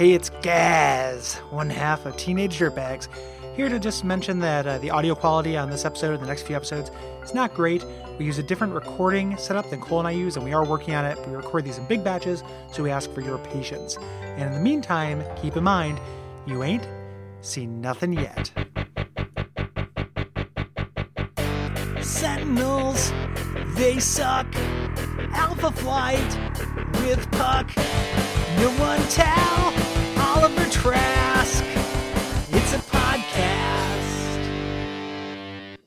Hey, it's Gaz, one half of Teenage Dirtbags, here to just mention that uh, the audio quality on this episode and the next few episodes is not great. We use a different recording setup than Cole and I use, and we are working on it. We record these in big batches, so we ask for your patience. And in the meantime, keep in mind, you ain't seen nothing yet. Sentinels, they suck. Alpha Flight with Puck. No one tell Bolivar Trask. It's a podcast.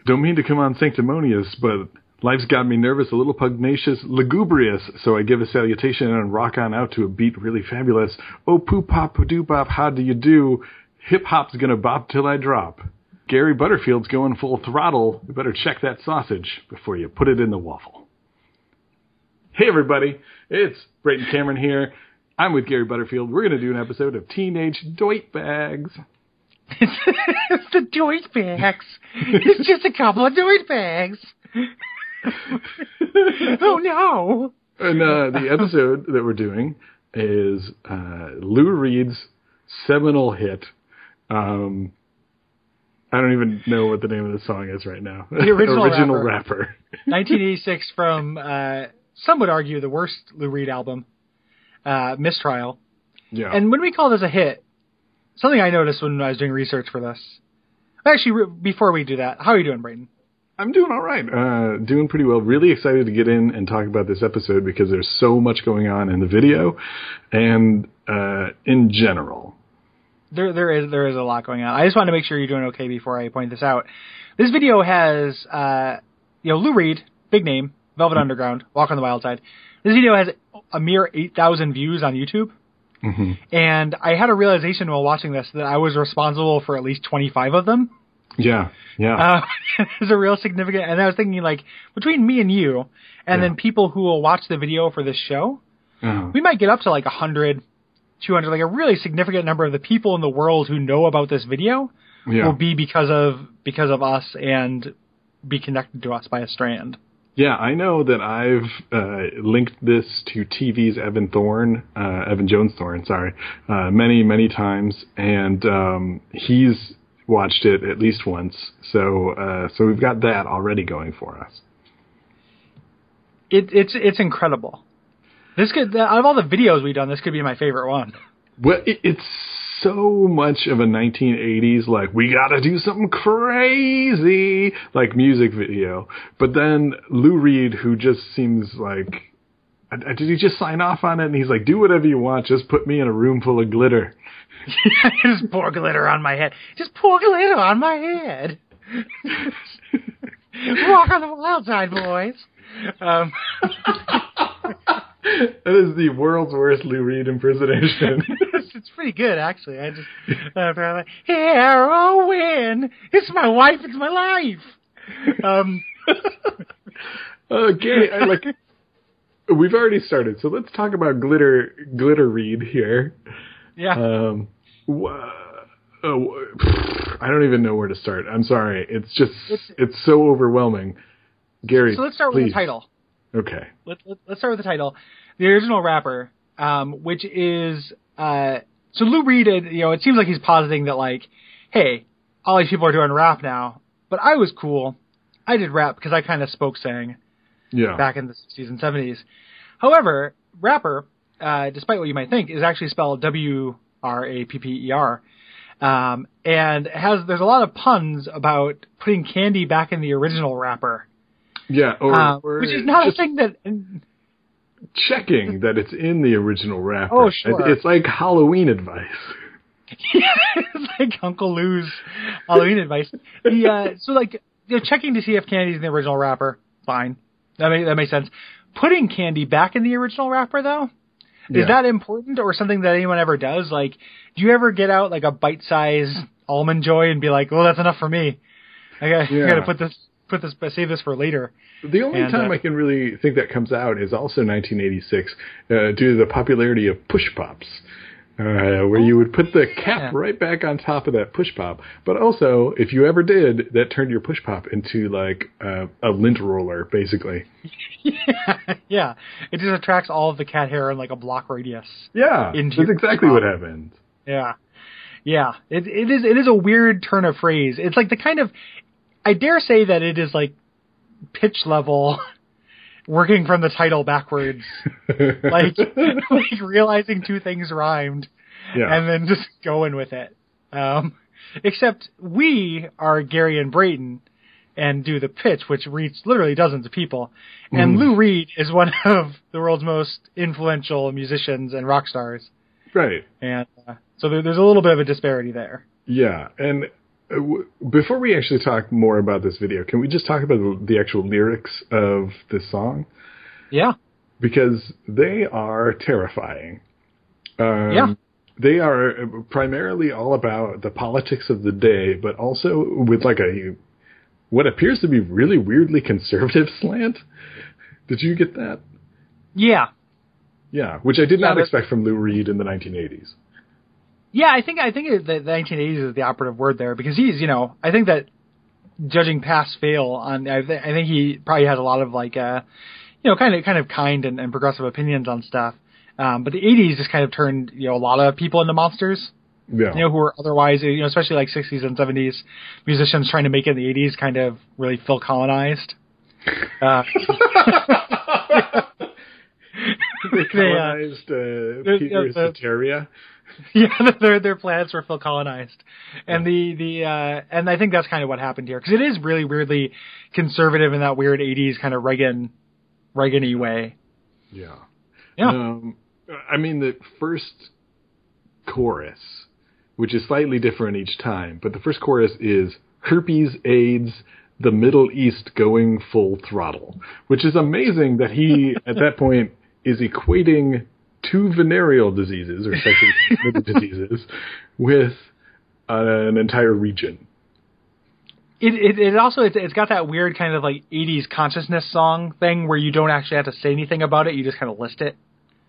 Don't mean to come on sanctimonious, but life's got me nervous, a little pugnacious, lugubrious, so I give a salutation and rock on out to a beat really fabulous. Oh, poop pop, doo bop, how do you do? Hip hop's gonna bop till I drop. Gary Butterfield's going full throttle. You better check that sausage before you put it in the waffle. Hey everybody, it's Brayton Cameron here. I'm with Gary Butterfield. We're going to do an episode of Teenage Doit Bags. it's the Doit Bags. It's just a couple of Doit Bags. oh no! And uh, the episode that we're doing is uh, Lou Reed's seminal hit. Um, I don't even know what the name of the song is right now. The original, original rapper. rapper. 1986 from, uh, some would argue, the worst Lou Reed album, uh, Mistrial. Yeah. And when we call this a hit, something I noticed when I was doing research for this. Actually, before we do that, how are you doing, Brayton? I'm doing all right. Uh, doing pretty well. Really excited to get in and talk about this episode because there's so much going on in the video and uh, in general. There, there is there is a lot going on. I just want to make sure you're doing okay before I point this out. This video has, uh, you know, Lou Reed, big name, Velvet Underground, Walk on the Wild Side. This video has a mere 8,000 views on YouTube. Mm-hmm. And I had a realization while watching this that I was responsible for at least 25 of them. Yeah, yeah. Uh, it's a real significant, and I was thinking like between me and you, and Yeah. then people who will watch the video for this show, Uh-huh. we might get up to like 100, 200, like a really significant number of the people in the world who know about this video yeah. will be because of because of us and be connected to us by a strand. Yeah, I know that I've uh, linked this to TV's Evan Thorne, uh, Evan Jones Thorne, sorry, uh, many, many times, and um, he's watched it at least once. So, uh, so we've got that already going for us. It, it's it's incredible. This could out of all the videos we've done, this could be my favorite one. Well, it, it's so much of a 1980s like we gotta do something crazy like music video, but then Lou Reed, who just seems like. Did he just sign off on it? And he's like, "Do whatever you want, just put me in a room full of glitter." Just pour glitter on my head. Just pour glitter on my head. Walk on the wild side, boys. Um, that is the world's worst Lou Reed impersonation. it's, it's pretty good, actually. I just uh, like, heroin. It's my wife. It's my life. Um, uh, Gary, I like. We've already started, so let's talk about glitter, glitter Reed here. yeah. Um, wha- oh, I don't even know where to start. I'm sorry. It's just it's, so overwhelming. Gary, so let's start with the title. Okay. Let, let, let's start with the title. The original rapper, um, which is uh, so Lou Reed. uh, You know, it seems like he's positing that like, hey, all these people are doing rap now, but I was cool. I did rap because I kind of spoke sang Yeah. back in the 60s and 70s. However, rapper, uh, despite what you might think, is actually spelled W R A P P E R. Um, and has there's a lot of puns about putting candy back in the original rapper, yeah. Or, uh, or which is not a thing that checking that it's in the original wrapper. Oh, sure. It's like Halloween advice. it's like Uncle Lou's Halloween advice. The uh, so like you know, checking to see if candy's in the original wrapper, fine. That makes that makes sense. Putting candy back in the original wrapper though, Yeah. is that important or something that anyone ever does? Like, do you ever get out like a bite sized almond joy and be like, well, that's enough for me. I got Yeah. got to put this put this save this for later. The only And, time uh, I can really think that comes out is also 1986, uh, due to the popularity of push pops, uh, where you would put the cap right back on top of that push pop. But also, if you ever did, that turned your push pop into like uh, a lint roller, basically. yeah, it just attracts all of the cat hair in like a block radius. Yeah, Into that's exactly what happened. Yeah, yeah. It it is it is a weird turn of phrase. It's like the kind of I dare say that it is like pitch level working from the title backwards, like like realizing two things rhymed, yeah. and then just going with it. Um, except we are Gary and Brayton and do the pitch, which reaches literally dozens of people. And Mhm. Lou Reed is one of the world's most influential musicians and rock stars, right. and uh, so there, there's a little bit of a disparity there. Yeah, and w- before we actually talk more about this video, can we just talk about the, the actual lyrics of this song Yeah, because they are terrifying. Um, Yeah. They are primarily all about the politics of the day, but also with like a what appears to be really weirdly conservative slant. Did you get that? yeah, Yeah, which I did Yeah, not expect from Lou Reed in the 1980s. Yeah. I think I think the, the 1980s is the operative word there because he's you know I think that judging pass fail on I, th- I think he probably has a lot of like uh you know kind of kind of kind and, and progressive opinions on stuff. Um, but the 80s just kind of turned you know a lot of people into monsters. Yeah. you know, who were otherwise, you know, especially like 60s and 70s musicians trying to make it in the 80s kind of really feel colonized. Uh, they uh, colonized uh, Peter the-. yeah, their their planets were full colonized, and the the uh, and I think that's kind of what happened here because it is really weirdly conservative in that weird 80s kind of Reagan Reagan-y way. Yeah. Yeah. Um, I mean, the first chorus, which is slightly different each time, but the first chorus is herpes, AIDS, the Middle East going full throttle, which is amazing that he, at that point, is equating two venereal diseases or sexually transmitted diseases with an entire region. It it, it also it's, it's got that weird kind of like 80s consciousness song thing where you don't actually have to say anything about it, you just kind of list it.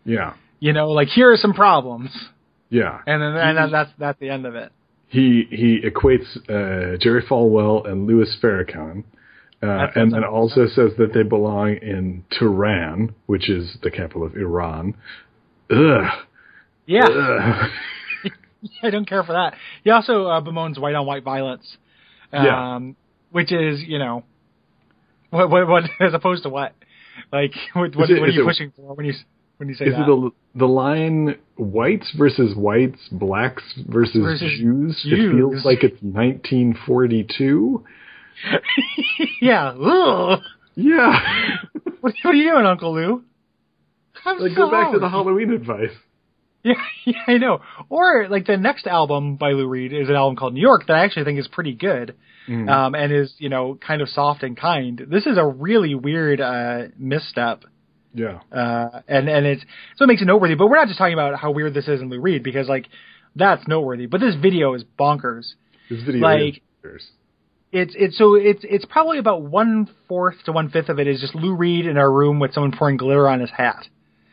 Yeah. You know, like here are some problems. Yeah. and then and then that's that's the end of it. he he equates uh, Jerry Falwell and Louis Farrakhan, uh, and then also says that they belong in Tehran, which is the capital of Iran. Ugh. Yeah, Ugh. I don't care for that. He also uh, bemoans white on white violence, um, Yeah. which is you know, what what what as opposed to what, like what what, it- what are you it- pushing for when you when you say Is that? it the the line whites versus whites, blacks versus, Versus Jews? It feels like it's 1942. yeah. Ugh. Yeah. What, what are you doing, Uncle Lou? I'm like go back to the. Halloween advice. Yeah, yeah, I know. Or like the next album by Lou Reed is an album called New York that I actually think is pretty good, Mm. um, and is you know kind of soft and kind. This is a really weird uh, misstep, Yeah. uh, and and it's so it makes it noteworthy. But we're not just talking about how weird this is in Lou Reed because like that's noteworthy. But this video is bonkers. This video Like- is It's it's so it's it's probably about one fourth to one fifth of it is just Lou Reed in our room with someone pouring glitter on his hat.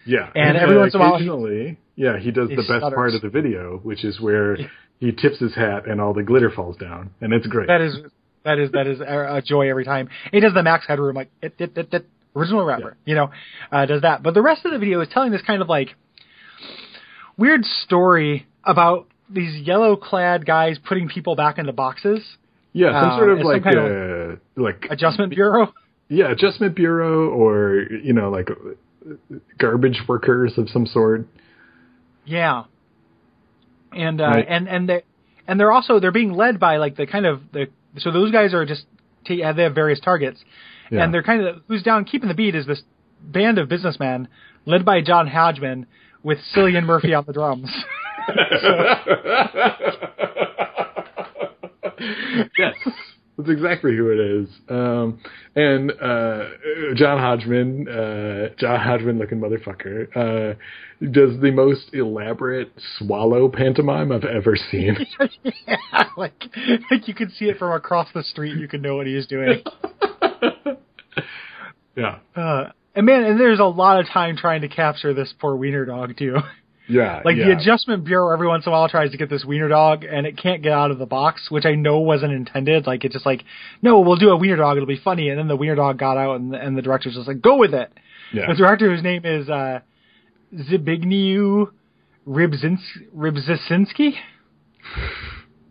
Yeah, And every once in a while- occasionally, yeah, he does He the best stutters. part of the video, which is where he tips his hat and all the glitter falls down, and it's great. That is that is that is a joy every time. He does the Max Headroom like it, it, it, it, original rapper, you know, uh, does that. But the rest of the video is telling this kind of like weird story about these yellow clad guys putting people back into boxes. yeah, some uh, sort of like kind uh, like Adjustment Bureau. yeah, adjustment bureau or you know like uh, garbage workers of some sort. Yeah. And uh, Right. and and they and they're also they're being led by like the kind of the so those guys are just t- they have various targets Yeah. and they're kind of who's down keeping the beat is this band of businessmen led by John Hodgman with Cillian Murphy on the drums. yes, that's exactly who it is. Um, and uh, John Hodgman, uh, John Hodgman looking motherfucker, uh, does the most elaborate swallow pantomime I've ever seen. yeah, like like you can see it from across the street. You can know what he is doing. yeah, Uh, and man, and there's a lot of time trying to capture this poor wiener dog too. yeah, Like yeah. the adjustment bureau every once in a while tries to get this wiener dog and it can't get out of the box, which I know wasn't intended. Like it's just like, no, we'll do a wiener dog, it'll be funny. And then the wiener dog got out and, and the director's just like, go with it. yeah. The director whose name is uh Zbigniew Rybzins- Rybczynski.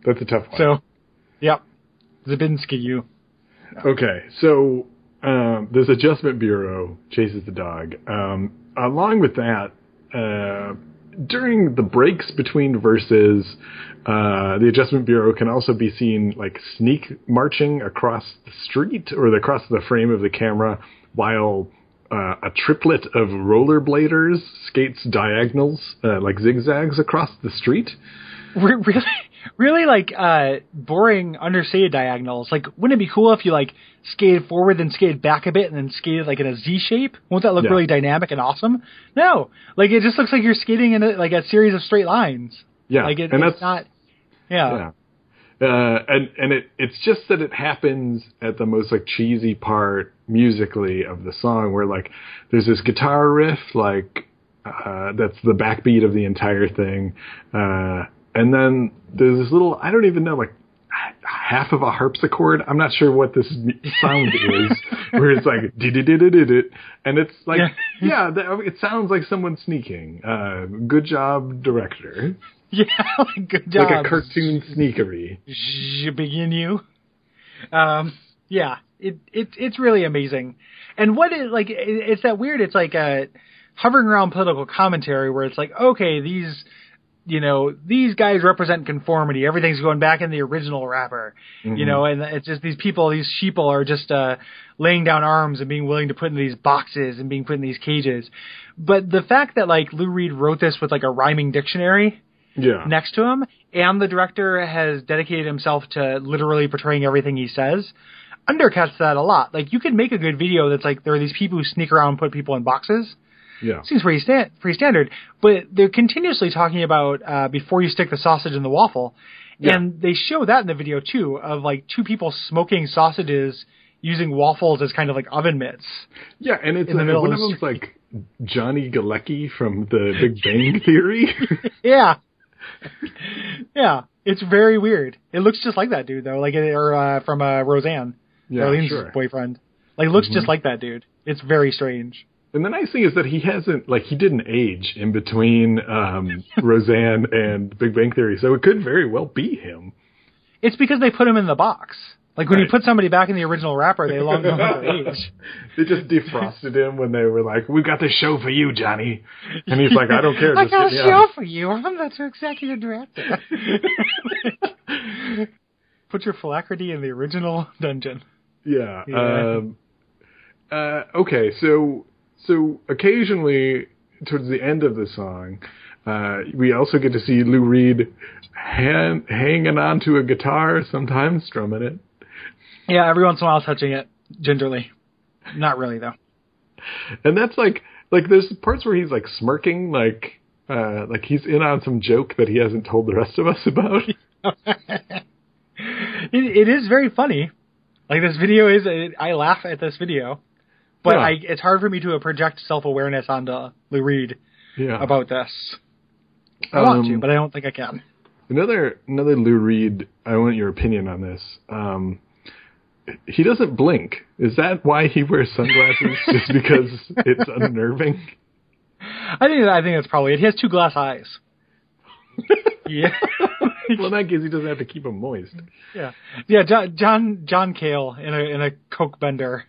That's a tough one. So, yep, Zabinski. You. Okay, so um, this adjustment bureau chases the dog. Um, along with that, uh, during the breaks between verses, uh, the adjustment bureau can also be seen like sneak marching across the street or across the frame of the camera while uh, a triplet of rollerbladers skates diagonals, uh, like zigzags across the street. Really, really like uh, boring understated diagonals. Like, wouldn't it be cool if you like skated forward, then skated back a bit, and then skated like in a Z shape? Won't that look Yeah. really dynamic and awesome? No, like it just looks like you're skating in a, like a series of straight lines. Yeah, Like it, and it's that's not. Yeah. yeah. Uh, and and it it's just that it happens at the most like cheesy part musically of the song where like there's this guitar riff like uh, that's the backbeat of the entire thing, uh, and then there's this little I don't even know like half of a harpsichord. I'm not sure what this sound is, where it's like did and it's like Yeah. yeah, that, it sounds like someone sneaking. Uh, good job, director. Yeah, like, good job. Like a cartoon sneakery. Begin you. Um, yeah, it, it it's really amazing. And what is like, it, it's that weird. It's like uh hovering around political commentary where it's like, okay, these, you know, these guys represent conformity. Everything's going back in the original rapper, you know, and it's just these people, these sheeple are just uh laying down arms and being willing to put in these boxes and being put in these cages. But the fact that like Lou Reed wrote this with like a rhyming dictionary Yeah. next to him, and the director has dedicated himself to literally portraying everything he says, undercuts that a lot. Like you could make a good video that's like there are these people who sneak around and put people in boxes. Yeah. Seems pretty sta- pretty standard, but they're continuously talking about uh, before you stick the sausage in the waffle, Yeah. and they show that in the video too of like two people smoking sausages using waffles as kind of like oven mitts. Yeah, and it's in the middle one of of them's like Johnny Galecki from the Big Bang Theory. Yeah. yeah, it's very weird. It looks just like that dude though, like or uh, from uh, Roseanne, Yeah, Darlene's sure. Mm-hmm. boyfriend. Like looks just like that dude. It's very strange. And the nice thing is that he hasn't like he didn't age in between um, Roseanne and Big Bang Theory, so it could very well be him. It's because they put him in the box. Like when you put somebody back in the original wrapper, they long no longer age. they just defrosted him when they were like, "We've got this show for you, Johnny," and he's like, "I don't care." I got a show on." for you. I'm the executive director. Put your phylactery in the original dungeon. Yeah. Yeah. Um, uh, okay, so so occasionally towards the end of the song, uh, we also get to see Lou Reed han- hanging onto a guitar, sometimes strumming it. Yeah, every once in a while touching it gingerly. Not really though. And that's like like there's parts where he's like smirking, like uh, like he's in on some joke that he hasn't told the rest of us about. it, it is very funny. Like this video is, I laugh at this video, but Yeah. I, it's hard for me to project self awareness onto Lou Reed yeah. about this. I want to, Um, but I don't think I can. Another another Lou Reed. I want your opinion on this. Um, he doesn't blink. Is that why he wears sunglasses? Just because it's unnerving? I think I think that's probably it. He has two glass eyes. yeah, well, in that case, he doesn't have to keep them moist. yeah, yeah. John John, John Cale in a in a coke bender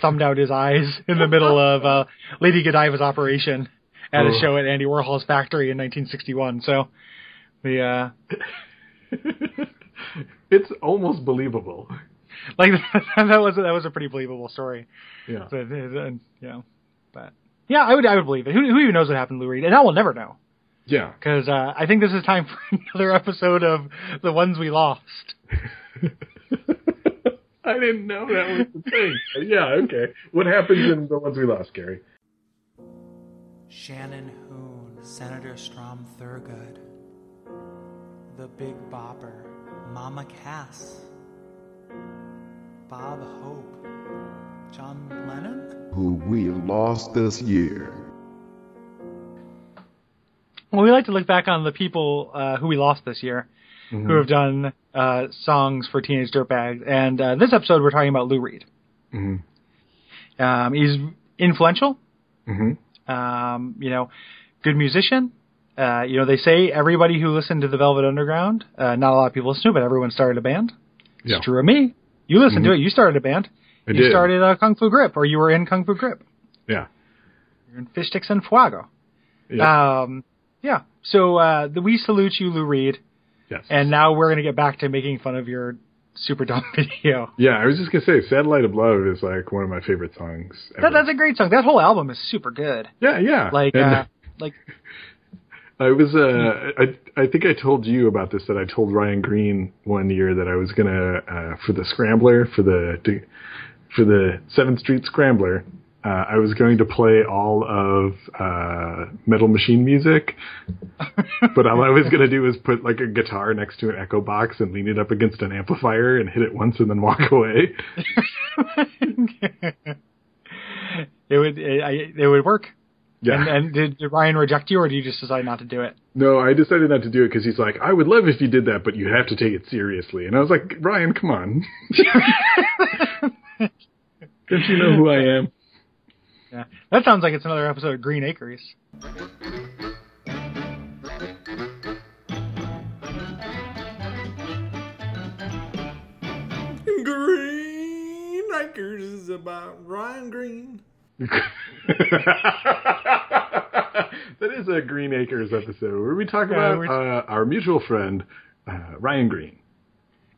thumbed out his eyes in the middle of uh, Lady Godiva's operation at a Oh. show at Andy Warhol's factory in 1961. So the uh, it's almost believable. like that was that was a pretty believable story. Yeah. But, yeah, but yeah, I would I would believe it. Who, who even knows what happened to Lou Reed? And I will never know Yeah. because uh, I think this is time for another episode of the ones we lost. I didn't know that was the thing. yeah. Okay. What happens in the ones we lost, Gary? Shannon Hoon, Senator Strom Thurgood, The Big Bopper, Mama Cass, Bob Hope, John Lennon? who we lost this year. Well, we like to look back on the people uh, who we lost this year, who have done uh, songs for Teenage Dirtbags, and uh, this episode we're talking about Lou Reed. Mhm. Um, he's influential. Mhm. Um, you know, good musician. Uh, you know, they say everybody who listened to the Velvet Underground, uh, not a lot of people listen to, it, but everyone started a band. It's Yeah. true of me. You listened to it. You started a band. I you did. started uh, Kung Fu Grip, or you were in Kung Fu Grip. Yeah. You're in Fish Sticks and Fuego. Yeah. Um, yeah. So uh, the, we salute you, Lou Reed. Yes. And now we're going to get back to making fun of your super dumb video. yeah, I was just gonna say, "Satellite of Love" is like one of my favorite songs. Ever. That, that's a great song. That whole album is super good. yeah, yeah. Like, And uh, like I was, uh, I, I think I told you about this. That I told Ryan Green one year that I was gonna uh, for the Scrambler for the for the Seventh Street Scrambler. Uh, I was going to play all of uh, Metal Machine music, but all I was going to do was put like a guitar next to an echo box and lean it up against an amplifier and hit it once and then walk away. it would it, I, it would work. Yeah. And, and did, did Ryan reject you, or did you just decide not to do it? No, I decided not to do it because he's like, I would love if you did that, but you have to take it seriously. And I was like, Ryan, come on. Don't you know who I am? Yeah, that sounds like it's another episode of Green Acres. Green Acres is about Ryan Green. that is a Green Acres episode where we talk Yeah, about we're- uh, our mutual friend, uh, Ryan Green.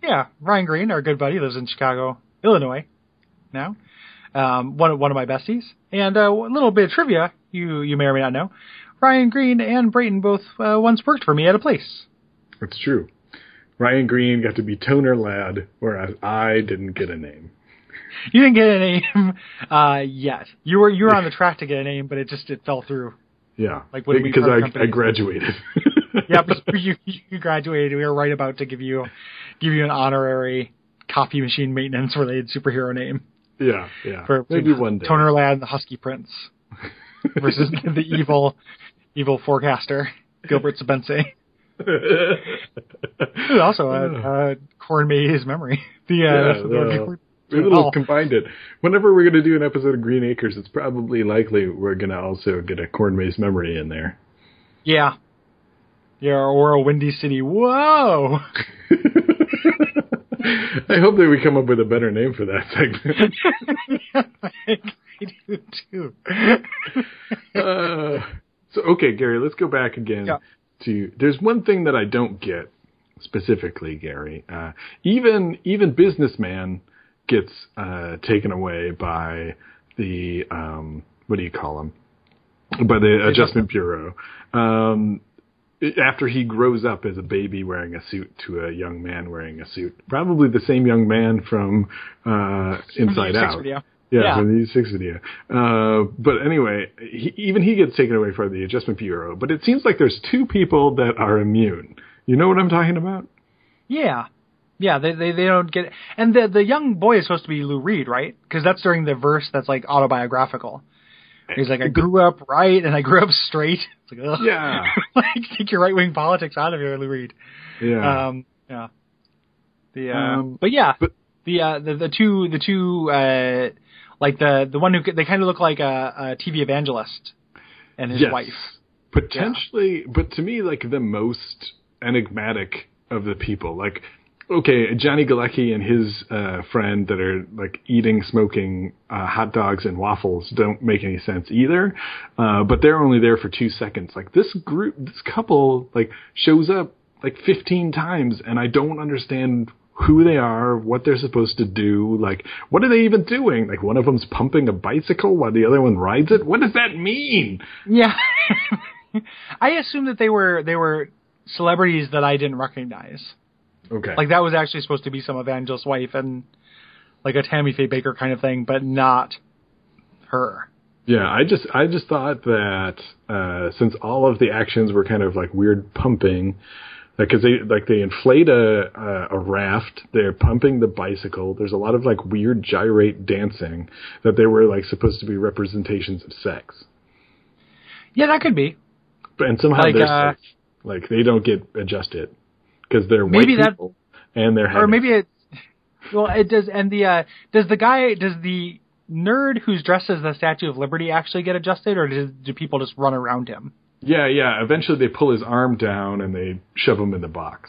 Yeah, Ryan Green, our good buddy, lives in Chicago, Illinois, now. Um, one of one of my besties, and uh, a little bit of trivia you you may or may not know. Ryan Green and Brayton both uh, once worked for me at a place. That's true. Ryan Green got to be Toner Lad, whereas I didn't get a name. You didn't get a name uh, yet. You were you were on the track to get a name, but it just it fell through. Yeah, Like when because I, I graduated. Yeah, but you you graduated. We were right about to give you give you an honorary copy machine maintenance related superhero name yeah, yeah. for Maybe one day. Toner Lad and the Husky Prince versus the, evil evil forecaster Gilbert Sabensey. Who also had uh, Corn Maze memory. The uh, Yeah, the- well, the- We little oh, combined it. Whenever we're going to do an episode of Green Acres, it's probably likely we're going to also get a corn maze memory in there. yeah, yeah, or a Windy City. Whoa. I hope that we come up with a better name for that segment. I do too. uh, so, okay, Gary, let's go back again Yeah. to. There's one thing that I don't get specifically, Gary. Uh, even even businessman gets uh, taken away by the um, what do you call them? By the Adjustment Bureau. Um, after he grows up as a baby wearing a suit to a young man wearing a suit, probably the same young man from uh, Inside Six Out. video. Yeah, Yeah. from the six video. Uh, but anyway, he, even he gets taken away from the Adjustment Bureau. But it seems like there's two people that are immune. You know what I'm talking about? Yeah. Yeah, they, they they don't get and the the young boy is supposed to be Lou Reed, right? Because that's during the verse that's like autobiographical. He's like, I grew up right and I grew up straight. It's like, ugh. Yeah. like take your right wing politics out of here, Lou Reed. Yeah. Um, yeah. The uh, Um, but yeah, but- the uh the the two the two uh like the the one who they kind of look like a, a TV evangelist and his yes. wife. Potentially, but to me, like the most enigmatic of the people. Like, okay, Johnny Galecki and his uh, friend that are like eating, smoking uh, hot dogs and waffles don't make any sense either. Uh, but they're only there for two seconds. Like this group, this couple, like shows up like 15 times, and I don't understand who they are, what they're supposed to do, like what are they even doing? Like one of them's pumping a bicycle while the other one rides it. What does that mean? Yeah. I assume that they were they were celebrities that I didn't recognize. Okay. Like that was actually supposed to be some evangelist's wife and like a Tammy Faye Bakker kind of thing, but not her. Yeah, I just I just thought that uh, since all of the actions were kind of like weird pumping, because they like they inflate a a, a raft, they're pumping the bicycle. There's a lot of like weird gyrate dancing that they were like supposed to be representations of sex, Yeah, that could be. but and somehow Like, they're uh, safe. like they don't get adjusted because they're Maybe white that- people and they're Or maybe it well it does and the uh does the guy does the nerd who's dressed as the Statue of Liberty actually get adjusted or does, do people just run around him? Yeah, yeah. Eventually, they pull his arm down and they shove him in the box.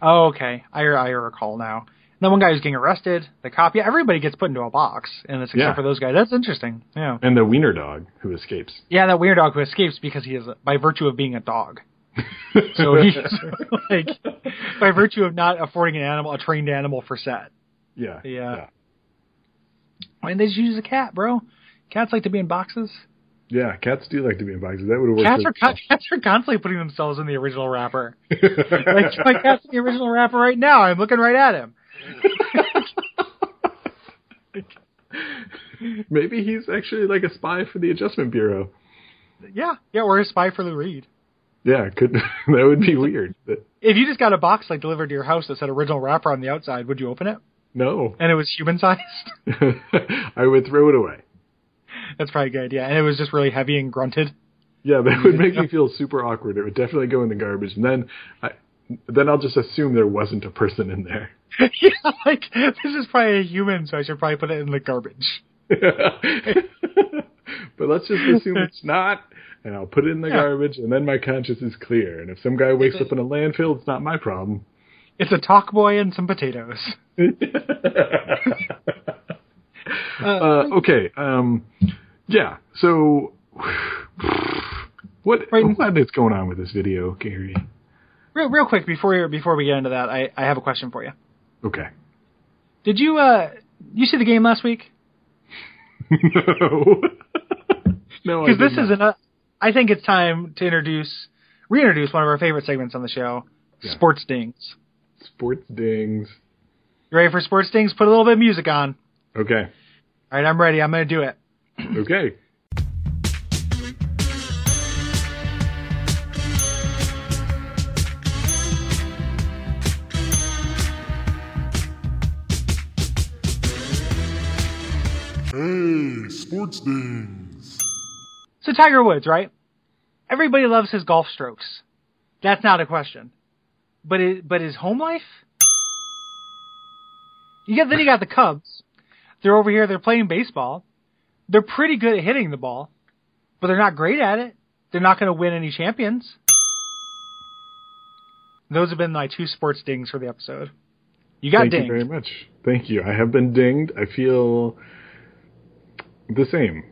Oh, okay. I I recall now. And then one guy who's getting arrested. The cop. Yeah, everybody gets put into a box, and it's except Yeah. for those guys. That's interesting. Yeah. And the wiener dog who escapes. Yeah, that weird dog who escapes because he is by virtue of being a dog. So he's like by virtue of not affording an animal a trained animal for set. yeah, Yeah. I mean, they just use a cat, bro. Cats like to be in boxes. yeah. Cats do like to be in boxes. That would have worked. Cats are cats are constantly putting themselves in the original wrapper. like my cat's in the original wrapper right now. I'm looking right at him. Maybe he's actually like a spy for the Adjustment Bureau. Yeah, yeah, or a spy for Lou Reed. Yeah, could that would be weird. If you just got a box like delivered to your house that said original wrapper on the outside, would you open it? no, And it was human sized? I would throw it away. That's probably good, yeah. And it was just really heavy and grunted. Yeah, that would make me feel super awkward. It would definitely go in the garbage, and then I, then I'll just assume there wasn't a person in there. yeah, like this is probably a human, so I should probably put it in the garbage. but let's just assume it's not, and I'll put it in the Yeah. garbage, and then my conscience is clear. And if some guy wakes up in a landfill, it's not my problem. It's a talk boy and some potatoes. uh, okay, um, yeah. So, what Right. what is going on with this video, Gary? Real, real quick before before we get into that, I, I have a question for you. Okay. Did you uh you see the game last week? no. no, I Because this not. is an. I think it's time to introduce, reintroduce one of our favorite segments on the show, Yeah. Sports Dings. sports dings. You ready for Sports Dings? Put a little bit of music on. Okay. All right, I'm ready. I'm going to do it. Okay. Hey, sports dings. So Tiger Woods, right? Everybody loves his golf strokes. That's not a question. But it, but his home life? You got then you got the Cubs. They're over here. They're playing baseball. They're pretty good at hitting the ball, but they're not great at it. They're not going to win any champions. Those have been my two sports dings for the episode. You got Thank dinged. you very much. Thank you. I have been dinged. I feel the same.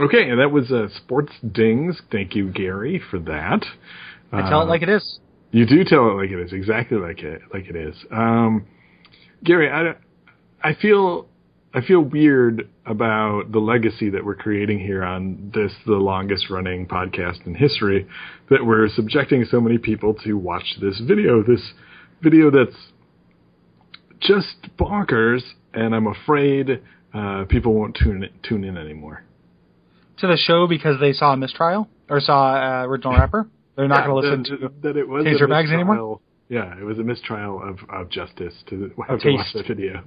Okay, and that was uh, sports dings. Thank you, Gary, for that. I tell it like it is. You do tell it like it is, exactly like it like it is. Um, Gary, I, I feel I feel weird about the legacy that we're creating here on this the longest running podcast in history that we're subjecting so many people to watch this video. This video that's just bonkers, and I'm afraid uh, people won't tune in, tune in anymore. To the show because they saw a mistrial or saw uh, original rapper. They're not Yeah, going to listen that, to. that it was Taser bags anymore? Yeah, it was a mistrial of, of justice to have to watch the video.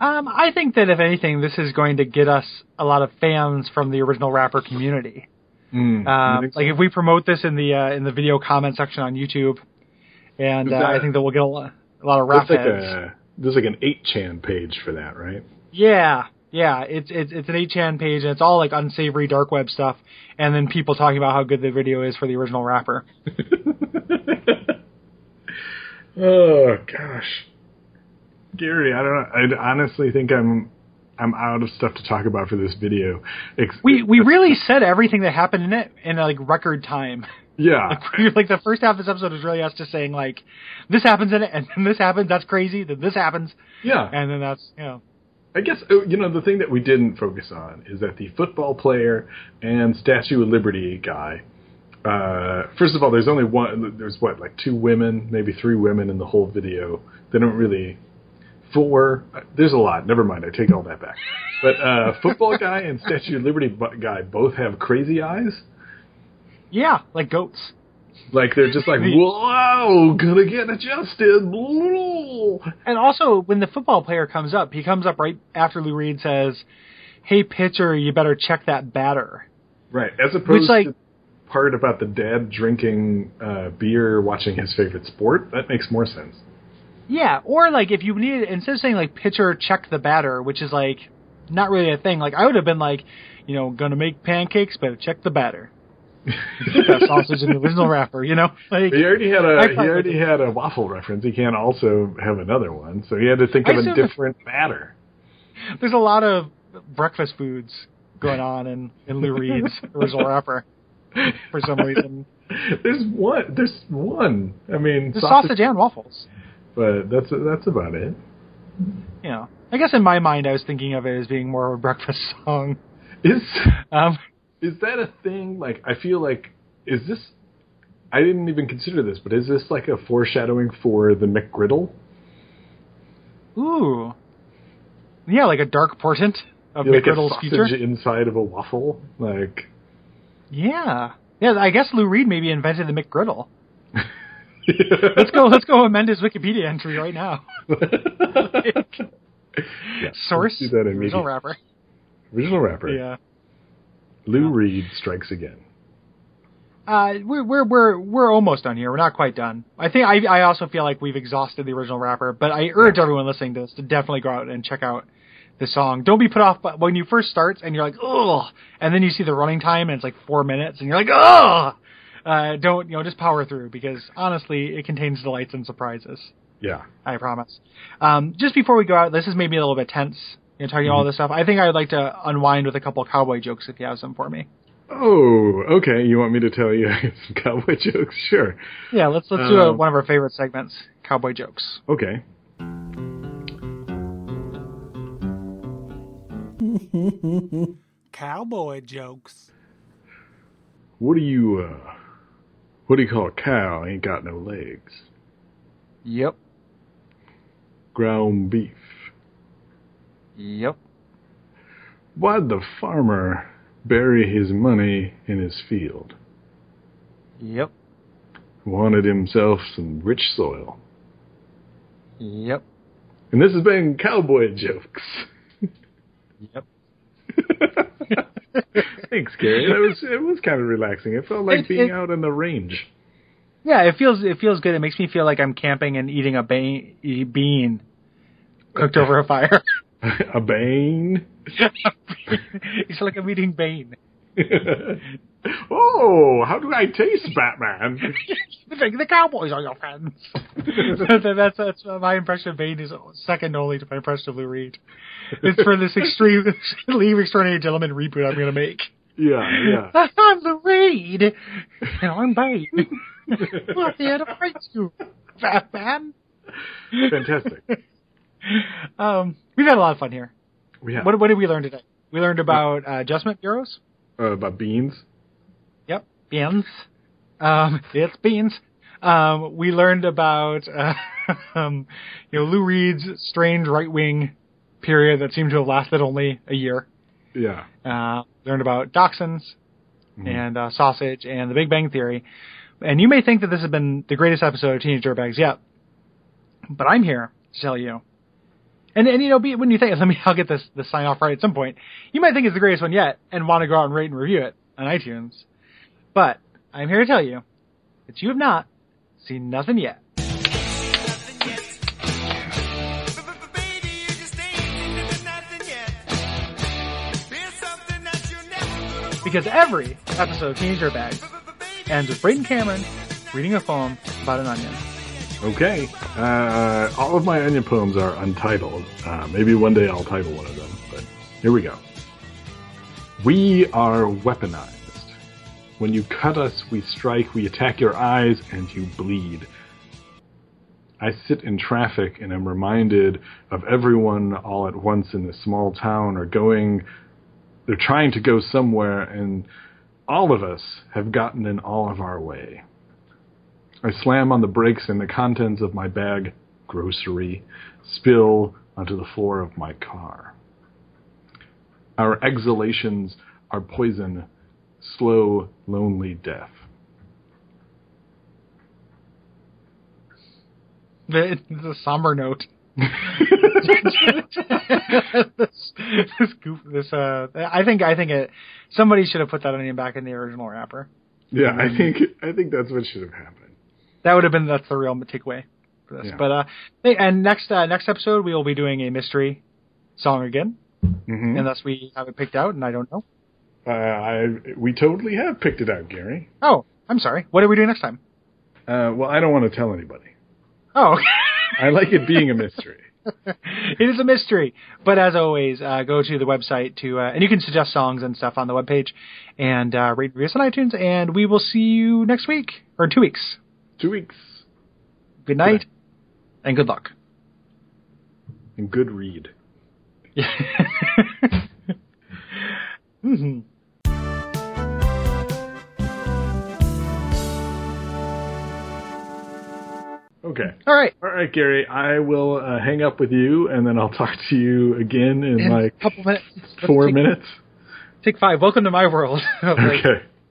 Um, I think that if anything, this is going to get us a lot of fans from the original rapper community. Mm, Um, so? like if we promote this in the uh, in the video comment section on YouTube, and uh, I think that we'll get a lot, a lot of rap That's like a there's like an eight chan page for that, right? Yeah, yeah, it's it's it's an 8chan page, and it's all like unsavory dark web stuff, and then people talking about how good the video is for the original rapper. oh gosh, Gary, I don't know. I honestly think I'm I'm out of stuff to talk about for this video. We we really said everything that happened in it in like record time. yeah. Like, like the first half of this episode was really us just saying like, this happens in it, and then this happens. That's crazy. Then this happens, Yeah, and then that's you know. I guess oh, you know the thing that we didn't focus on is that the football player and Statue of Liberty guy. Uh, first of all, there's only one. There's what, like two women, maybe three women in the whole video. They don't really. Four. There's a lot. Never mind. I take all that back. But uh, football guy and Statue of Liberty guy both have crazy eyes. Yeah, like goats. Like they're just like, whoa, gonna get adjusted. And also, when the football player comes up, he comes up right after Lou Reed says, "Hey pitcher, you better check that batter." Right, as opposed like- to part about the dad drinking uh, beer, watching his favorite sport. That makes more sense. Yeah, or like if you needed instead of saying like pitcher check the batter, which is like not really a thing. Like I would have been like, you know, gonna make pancakes, better check the batter. Have sausage in the original wrapper, you know? Like, He already had a he already had a waffle reference. He can't also have another one, so he had to think of a different matter. there's a lot of breakfast foods going on in, in Lou Reed's original wrapper for some reason. There's one. There's one. I mean, There's sausage and waffles. but that's that's about it. You know, I guess in my mind I was thinking of it as being more of a breakfast song. Is Um, is that a thing? Like, I feel like is this? I didn't even consider this, but is this like a foreshadowing for the McGriddle? ooh, yeah, like a dark portent of like a McGriddle's future. inside of a waffle, like. Yeah, yeah. I guess Lou Reed maybe invented the McGriddle. Let's go. Let's go amend his Wikipedia entry right now. Yeah, Source: original rapper. Original rapper. Yeah. Lou Reed strikes again. Uh, we're we're we're we're almost done here. We're not quite done. I think I I also feel like we've exhausted the original rapper, but I urge everyone listening to this to definitely go out and check out the song. Don't be put off by when you first starts and you're like, ugh, and then you see the running time and it's like four minutes and you're like, ugh. Uh, don't you know? Just power through because honestly, it contains delights and surprises. Yeah. I promise. Um, just before we go out, this is maybe a little bit tense. You know, talking all this stuff. I think I'd like to unwind with a couple of cowboy jokes if you have some for me. Oh, okay. You want me to tell you some cowboy jokes? Sure. Yeah, let's let's do a, Um, one of our favorite segments, cowboy jokes. Okay. Cowboy jokes. What do you uh what do you call a cow ain't got no legs? Yep. Ground beef. Yep. Why'd the farmer bury his money in his field? Yep. Wanted himself some rich soil. Yep. And this has been cowboy jokes. Yep. Thanks, Gary. That was it was kind of relaxing. It felt like It- being it- out in the range. Yeah, it feels it feels good. It makes me feel like I'm camping and eating a ba- bean cooked over a fire. a bane. it's like I'm eating Bane. oh, how do I taste, Batman? the, the Cowboys are your friends. That- that's that's my impression of Bane is second only to my impression of Lou Reed. It's for this extreme Leave Extraordinary Gentleman reboot I'm going to make. yeah, yeah. I'm Lou Reed, and I'm Bane. We're here to fight you, Batman. Fantastic. Um, we've had a lot of fun here. Yeah. What, what did we learn today? We learned about uh, adjustment bureaus. uh, about beans? Yep, beans. Um, it's beans. Um, we learned about uh, um, you know Lou Reed's strange right wing period that seemed to have lasted only a year. Yeah. Uh, learned about dachshunds and uh, sausage and the Big Bang Theory. And you may think that this has been the greatest episode of Teenage Dirtbags yet, but I'm here to tell you. And and you know, when you think, let me, I'll get this the sign off right at some point. You might think it's the greatest one yet and want to go out and rate and review it on iTunes. But I'm here to tell you that you have not seen nothing yet. Because every episode of Teenage Dirtbags ends with Brayton Cameron reading a poem about an onion. Okay. Uh, all of my onion poems are untitled. Uh, maybe one day I'll title one of them, but here we go. We are weaponized. When you cut us, we strike, we attack your eyes, and you bleed. I sit in traffic and am reminded of everyone all at once in this small town are going, they're trying to go somewhere, and all of us have gotten in all of our way. I slam on the brakes and the contents of my bag, grocery, spill onto the floor of my car. Our exhalations are poison, slow, lonely death. The, it's a somber note. this, this goof, this uh, I think I think it. Somebody should have put that onion back in the original wrapper. Yeah, I think I think that's what should have happened. That would have been that's the real takeaway for this. Yeah. But uh, and next uh, next episode we will be doing a mystery song again, Mm-hmm. unless we have it picked out, and I don't know. Uh, I we totally have picked it out, Gary. Oh, I'm sorry. What are we doing next time? Uh, well, I don't want to tell anybody. Oh, I like it being a mystery. it is a mystery. But as always, uh, go to the website to, uh, and you can suggest songs and stuff on the webpage and uh, rate review us on iTunes. And we will see you next week or in two weeks. Two weeks Good night and good luck. and good read. hmm Okay. All right. All right, Gary. I will uh, hang up with you, and then I'll talk to you again in In like a couple minutes. Let's four take- minutes. Take five. Welcome to my world. like, Okay.